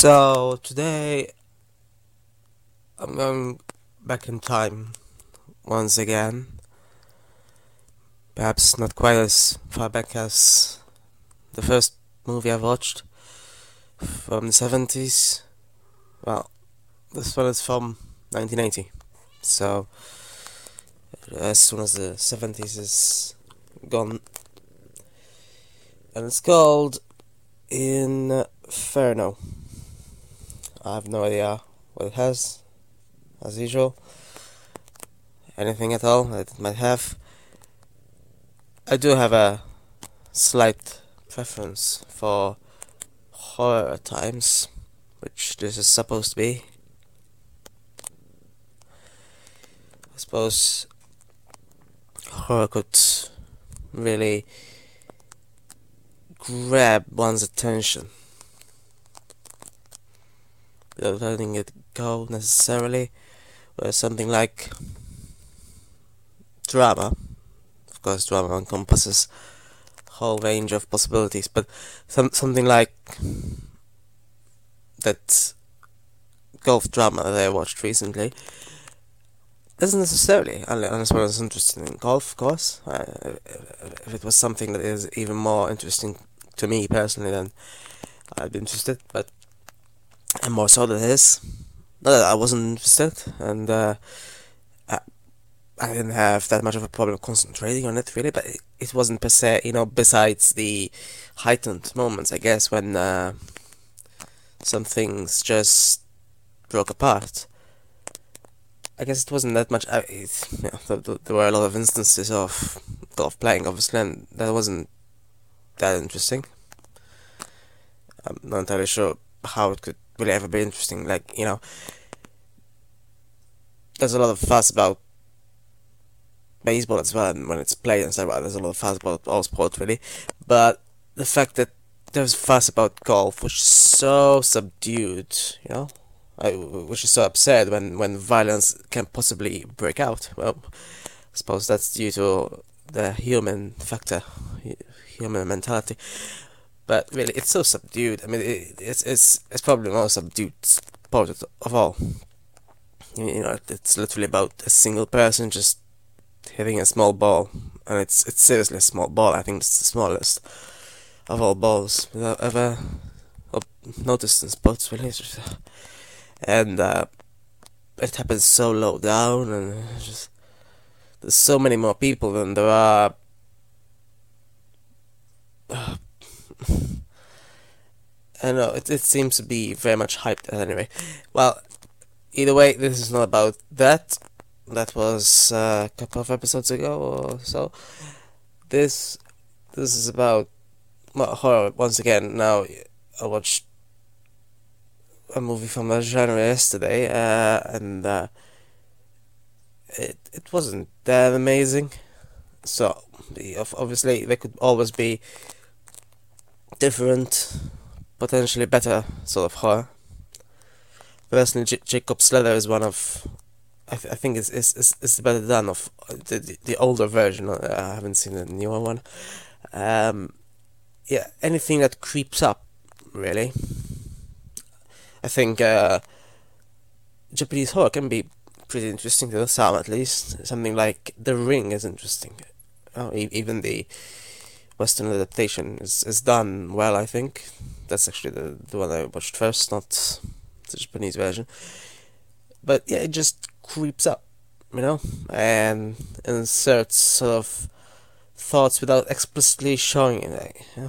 So today I'm going back in time once again. Perhaps not quite as far back as the first movie I watched from the 70s. Well, this one is from 1980. So as soon as the 70s is gone. And it's called Inferno. I have no idea what it has, as usual. Anything at all that it might have. I do have a slight preference for horror at times, which this is supposed to be. I suppose horror could really grab one's attention letting it go necessarily, whereas something like drama, of course, drama encompasses a whole range of possibilities, but some something like that golf drama that I watched recently doesn't necessarily, unless one is interested in golf, of course. Uh, if it was something that is even more interesting to me personally, then I'd be interested. But and more so than this, not that I wasn't interested, and uh, I, I didn't have that much of a problem concentrating on it really. But it, it wasn't per se, you know. Besides the heightened moments, I guess, when uh, some things just broke apart. I guess it wasn't that much. I, it, you know, there, there were a lot of instances of golf playing, obviously, and that wasn't that interesting. I'm not entirely sure how it could really ever be interesting. Like you know, there's a lot of fuss about baseball as well, and when it's played and stuff. Well, there's a lot of fuss about all sports really, but the fact that there's fuss about golf, which is so subdued, you know, I, which is so absurd when, when violence can possibly break out. Well, I suppose that's due to the human factor, human mentality. But really, it's so subdued. I mean, it, it's it's it's probably the most subdued sport of all. You know, it's literally about a single person just hitting a small ball, and it's it's seriously a small ball. I think it's the smallest of all balls without ever noticed in sports really and uh, it happens so low down, and just there's so many more people than there are. Uh, I know it, it seems to be very much hyped anyway. Well, either way, this is not about that. That was uh, a couple of episodes ago or so. This this is about well, horror once again. Now I watched a movie from that genre yesterday, uh, and uh, it it wasn't that amazing. So obviously there could always be different, potentially better sort of horror. Personally, J- Jacob's is one of, I, th- I think it's, it's, it's, it's better done of the, the, the older version. Uh, I haven't seen the newer one. Um, yeah, anything that creeps up, really. I think uh, Japanese horror can be pretty interesting to some at least. Something like The Ring is interesting. Oh, e- even the Western adaptation is, is done well, I think. That's actually the, the one I watched first, not the Japanese version. But yeah, it just creeps up, you know, and inserts sort of thoughts without explicitly showing it. Yeah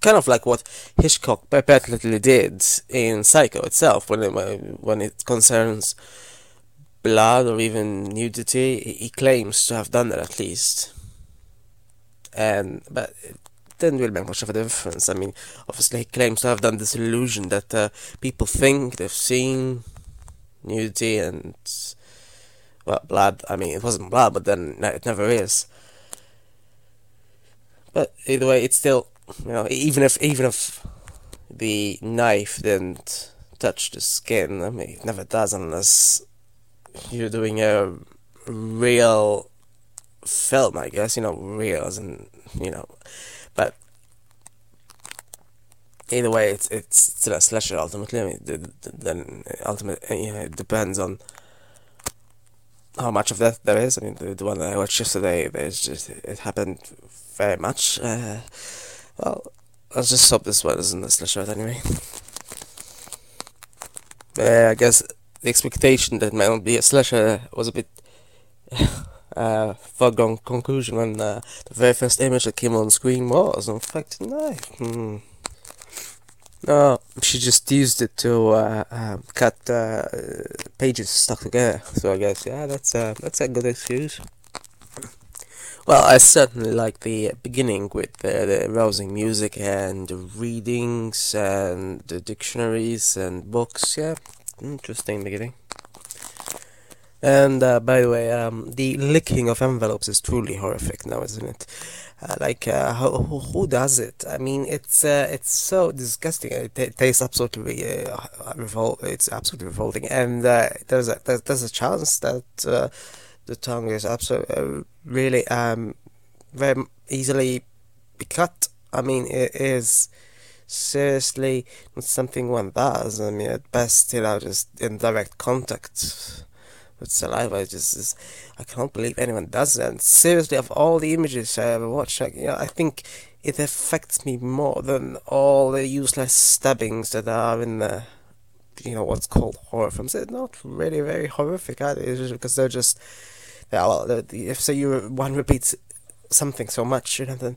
kind of like what Hitchcock perpetually did in Psycho itself, when it, when it concerns blood or even nudity, he claims to have done that at least. And but it didn't really make much of a difference. I mean, obviously he claims to have done this illusion that uh, people think they've seen nudity and well, blood. I mean, it wasn't blood, but then it never is. But either way, it's still you know, even if even if the knife didn't touch the skin, I mean, it never does unless you're doing a real film, I guess. You know, real as in you know, but either way, it's it's still a slasher ultimately. I mean, then ultimately, you know, it depends on how much of that there is. I mean, the, the one that I watched yesterday, there's just it happened very much. Uh, well, let's just hope this one isn't a slasher anyway. Uh, I guess the expectation that might not be a slasher was a bit uh, foregone conclusion when uh, the very first image that came on screen was, in fact, no. Hmm. No, she just used it to uh, um, cut uh, pages stuck together. So I guess yeah, that's uh, that's a good excuse. Well, I certainly like the beginning with the, the rousing music and the readings and the dictionaries and books. Yeah, interesting beginning. And uh, by the way, um, the licking of envelopes is truly horrific now, isn't it? Uh, like, uh, who, who does it? I mean, it's uh, it's so disgusting. It, it tastes absolutely uh, revol- It's absolutely revolting, and uh, there's a there's, a chance that the tongue is absolutely really um very easily cut. I mean, it is seriously not something one does. I mean, at best, you know, just in direct contact with saliva. Just, just I can't believe anyone does that. And seriously, of all the images I ever watched, like, you know, I think it affects me more than all the useless stabbings that are in the, you know, what's called horror films. They're not really very horrific either, because they're just, yeah, well, if say you one repeats something so much, you know, then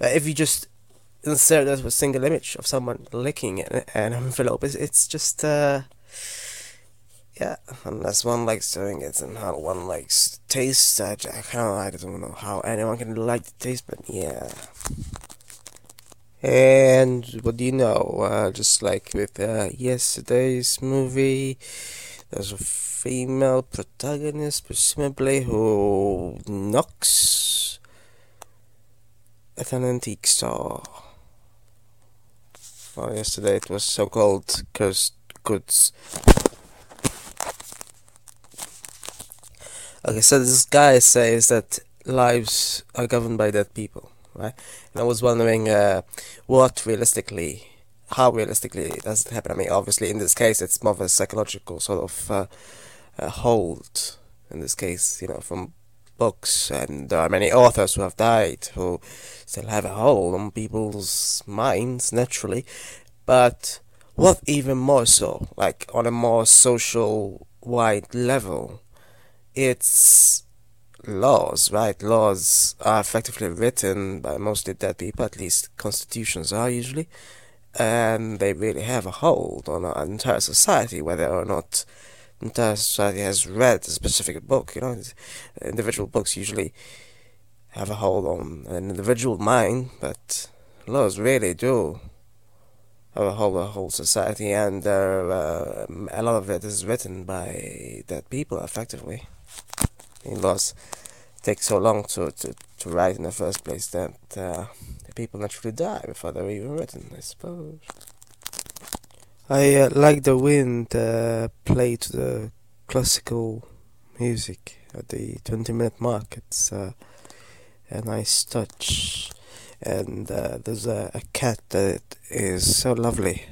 uh, if you just insert that with a single image of someone licking an, an envelope, it's, it's just. Uh, yeah, unless one likes doing it and how one likes taste, such, I kind of I don't know how anyone can like the taste, but yeah. And what do you know? Uh, just like with uh, yesterday's movie, there's a female protagonist, presumably, who knocks at an antique store. Well, yesterday it was so called cursed goods Okay, so this guy says that lives are governed by dead people, right? And I was wondering uh, what realistically, how realistically does it happen? I mean, obviously, in this case, it's more of a psychological sort of uh, uh, hold. In this case, you know, from books, and there are many authors who have died who still have a hold on people's minds naturally. But what even more so, like on a more social wide level, it's laws, right? Laws are effectively written by mostly dead people, at least constitutions are usually, and they really have a hold on an entire society, whether or not the entire society has read a specific book. You know, individual books usually have a hold on an individual mind, but laws really do have a hold on a whole society, and uh, a lot of it is written by dead people, effectively in laws take so long to, to, to write in the first place that uh, the people naturally die before they're even written, I suppose. I uh, like the wind uh, play to the classical music at the 20 minute mark. It's uh, a nice touch. And uh, there's a, a cat that is so lovely.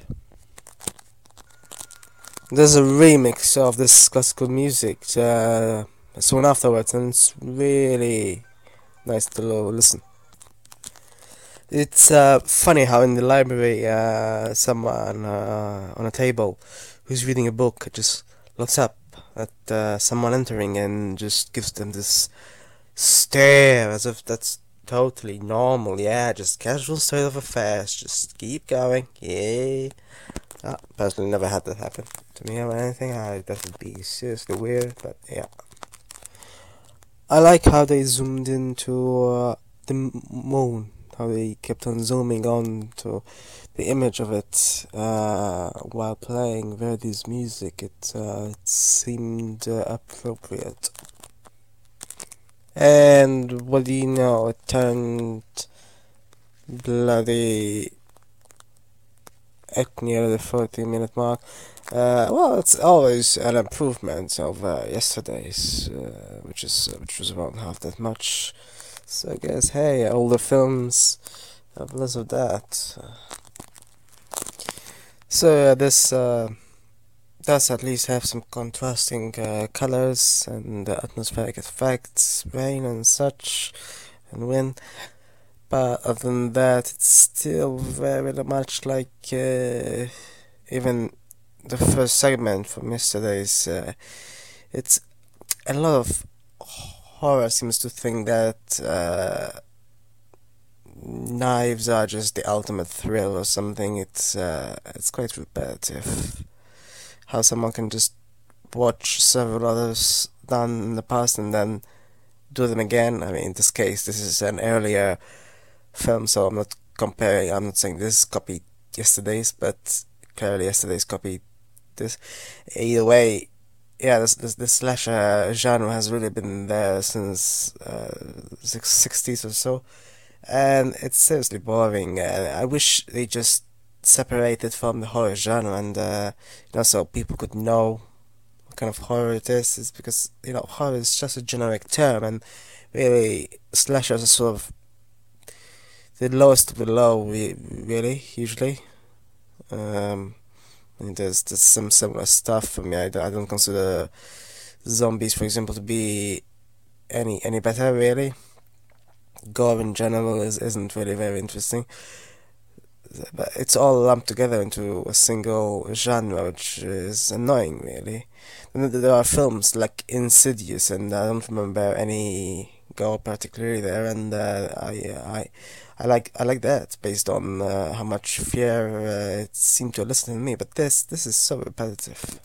There's a remix of this classical music. Uh, soon afterwards, and it's really nice to listen. It's uh, funny how in the library, uh, someone uh, on a table who's reading a book just looks up at uh, someone entering and just gives them this stare as if that's totally normal. Yeah, just casual state of affairs. Just keep going. Yeah. I personally never had that happen to me or anything. I, that would be seriously weird, but yeah. I like how they zoomed into uh, the moon, how they kept on zooming on to the image of it uh, while playing Verdi's music. It, uh, it seemed uh, appropriate. And what do you know? It turned bloody at near the 40 minute mark. Uh, well, it's always an improvement over yesterday's, uh, which is uh, which was about half that much. So I guess, hey, older films have less of that. So uh, this uh, does at least have some contrasting uh, colors and atmospheric effects, rain and such, and wind. But other than that, it's still very much like uh, even the first segment from yesterday's. Uh, it's a lot of horror seems to think that uh, knives are just the ultimate thrill or something. It's uh, it's quite repetitive. How someone can just watch several others done in the past and then do them again. I mean, in this case, this is an earlier film, so I'm not comparing. I'm not saying this copied yesterday's, but clearly yesterday's copied this. Either way, yeah, this this, this slasher genre has really been there since uh, 60s or so and it's seriously boring. Uh, I wish they just separated from the horror genre, and uh, you know, so people could know what kind of horror it is. Is because you know, horror is just a generic term, and really, slashers are sort of the lowest of the low, really, usually. Um, There's, there's some similar stuff for me. I, I don't consider zombies, for example, to be any any better, really gore in general is isn't really very interesting. But it's all lumped together into a single genre, which is annoying, really. And there are films like Insidious, and I don't remember any gore particularly there, and uh, I, I, I like I like that based on uh, how much fear uh, it seemed to elicit in me. But this this is so repetitive.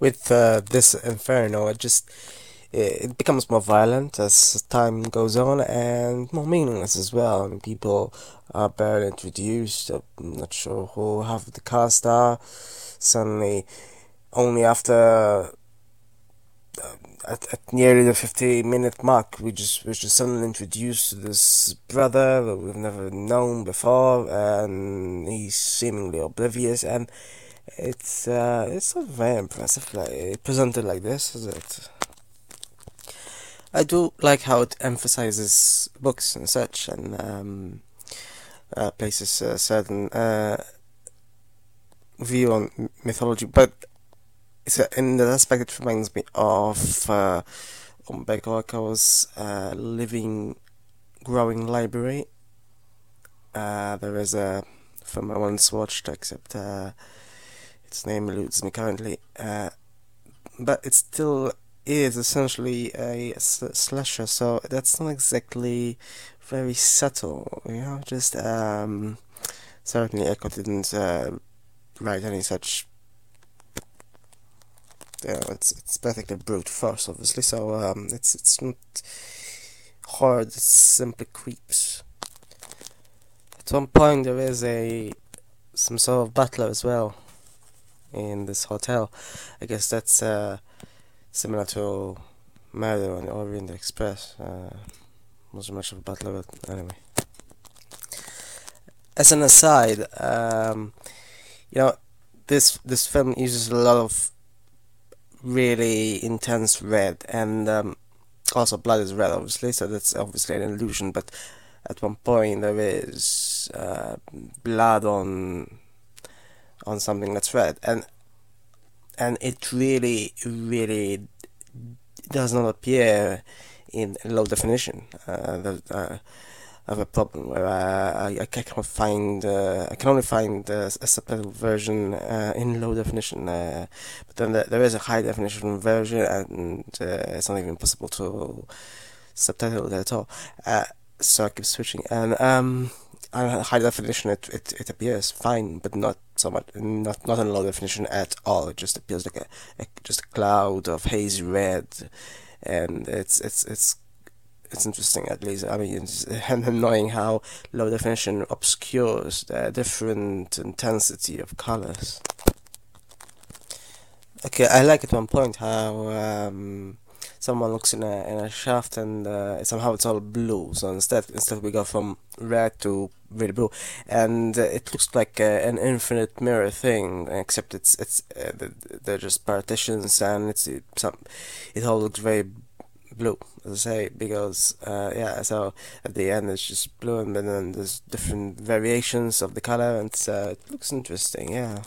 With uh, this Inferno, it just it becomes more violent as time goes on and more meaningless as well. I mean, people are barely introduced. I'm not sure who half of the cast are. Suddenly, only after at, at nearly the 50 minute mark, we just we just suddenly introduced to this brother that we've never known before, and he's seemingly oblivious and. It's uh, it's not very impressive, like presented like this, is it? I do like how it emphasizes books and such, and um, uh, places a certain uh, view on mythology. But a, in that aspect, it reminds me of uh, Umberto Eco's uh, living, growing library. Uh, there is a film I once watched, except uh, its name eludes me currently. Uh, but it still is essentially a slasher, so that's not exactly very subtle, you know, just, um, certainly Eco didn't, uh, write any such, know, it's, it's practically brute force, obviously, so, um, it's, it's not hard, it simply creeps. At one point there is a, some sort of butler as well, in this hotel, I guess that's, uh, similar to Murder on the Orient Express. Uh, wasn't much of a butler, but anyway. As an aside, um, you know, this this film uses a lot of really intense red, and um, also blood is red, obviously. So that's obviously an illusion. But at one point there is uh, blood on on something that's red, and and it really, really does not appear in low definition. Uh, the, uh, have a problem where uh, I, I cannot find uh, I can only find uh, a subtitle version uh, in low definition, uh, but then there is a high definition version, and uh, it's not even possible to subtitle it at all. So I keep switching, and um, on high definition it, it, it appears fine, but not so much, not not in low definition at all. It just appears like a, a just a cloud of hazy red, and it's it's it's it's interesting at least. I mean, it's annoying how low definition obscures the different intensity of colors. Okay, I like at one point how um, someone looks in a in a shaft and uh, somehow it's all blue. So instead instead we go from red to really blue, and uh, it looks like uh, an infinite mirror thing. Except it's it's uh, they're just partitions and it's it, some it all looks very blue, as I say, because uh, yeah. So at the end it's just blue, and then there's different variations of the color, and uh, it looks interesting. Yeah.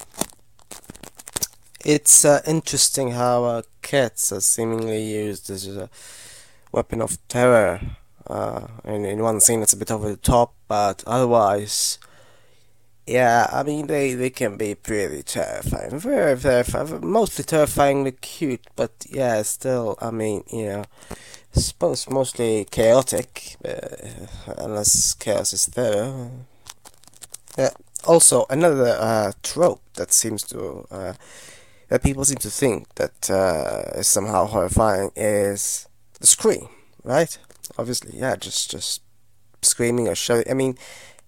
It's uh, interesting how uh, cats are seemingly used as a weapon of terror. Uh, in, in one scene, it's a bit over the top, but otherwise, yeah, I mean, they, they can be pretty terrifying. Very, terrifying. Mostly terrifyingly cute, but yeah, still, I mean, you know, suppose mostly chaotic, uh, unless chaos is there. Yeah. Also, another uh, trope that seems to uh, that people seem to think that uh, is somehow horrifying is the scream, right? Obviously, yeah, just just screaming or shouting. I mean,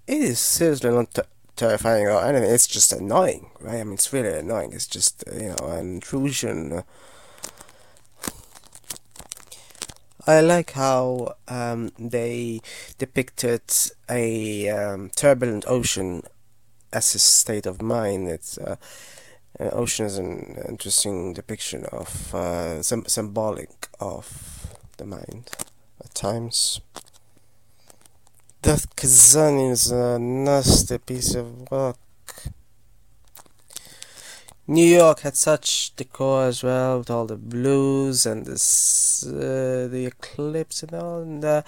it is seriously not terrifying or anything. It's just annoying, right? I mean, it's really annoying. It's just uh, you know an intrusion. I like how um, they depicted a um, turbulent ocean as a state of mind. It's uh, uh, ocean is an interesting depiction of uh, some symbolic of the mind at times. That Kazan is a nasty piece of work. New York had such decor as well, with all the blues and this, uh, the eclipse and all, and, uh,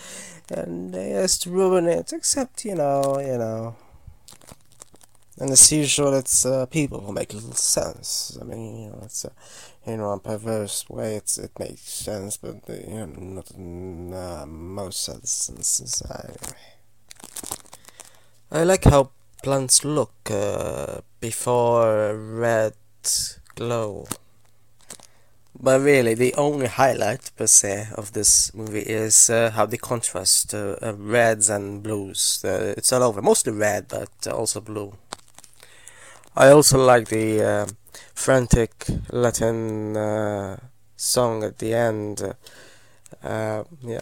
and they just ruin it. Except, you know, you know, and as usual, it's uh, people who make little sense. I mean, you know, it's a, in a perverse way, it's, it makes sense, but uh, you know, not in uh, most instances. Anyway. I like how plants look uh, before red glow. But really, the only highlight per se of this movie is uh, how they contrast uh, reds and blues. Uh, it's all over, mostly red, but also blue. I also like the uh, frantic Latin uh, song at the end. Uh, yeah.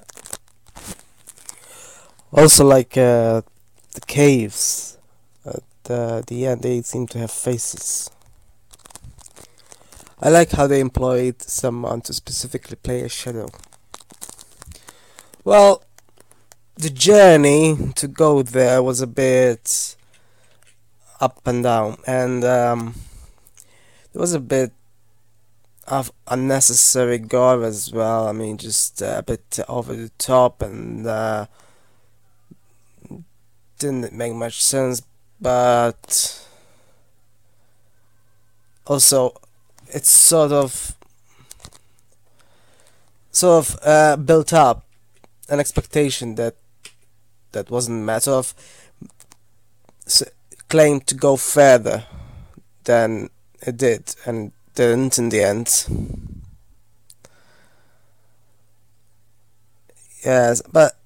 Also like uh, the caves at the end. They seem to have faces. I like how they employed someone to specifically play a shadow. Well, the journey to go there was a bit up and down, and um, there was a bit of unnecessary gore as well. I mean, just a bit over the top, and uh, didn't make much sense. But also, it's sort of sort of uh, built up an expectation that that wasn't. Sort of claimed to go further than it did and didn't in the end. Yes, but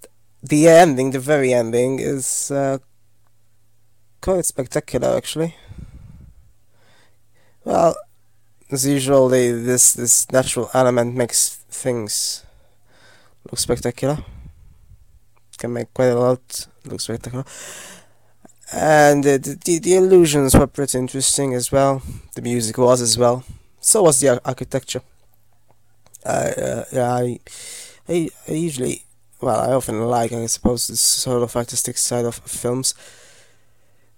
the ending, the very ending, is uh, quite spectacular actually. Well, as usual, this this natural element makes things look spectacular. Can make quite a lot look spectacular and uh, the, the illusions were pretty interesting as well. The music was as well. So was the architecture. Uh, yeah, I, I, I usually, well, I often like, I suppose, this sort of artistic side of films.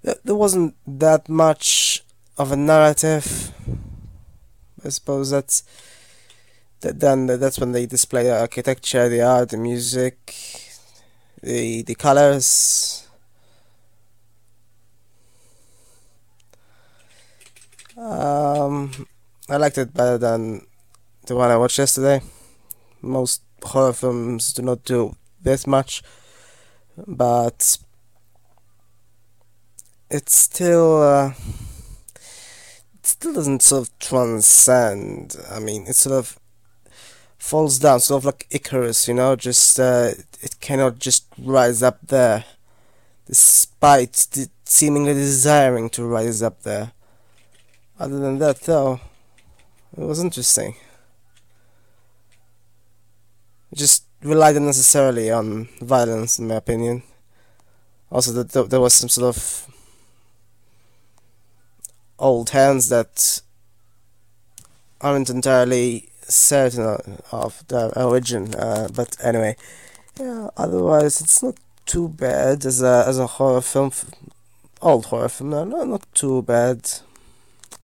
There wasn't that much of a narrative. I suppose that's that then that's when they display the architecture, the art, the music, the the colors Um, I liked it better than the one I watched yesterday. Most horror films do not do this much, but it still uh, it still doesn't sort of transcend. I mean, it sort of falls down, sort of like Icarus, you know. Just uh, it cannot just rise up there, despite seemingly desiring to rise up there. Other than that, though, it was interesting. Just relied unnecessarily on violence, in my opinion. Also, that there was some sort of old hands that aren't entirely certain of the origin. Uh, but anyway, yeah. Otherwise, it's not too bad as a as a horror film. Old horror film, no, not too bad.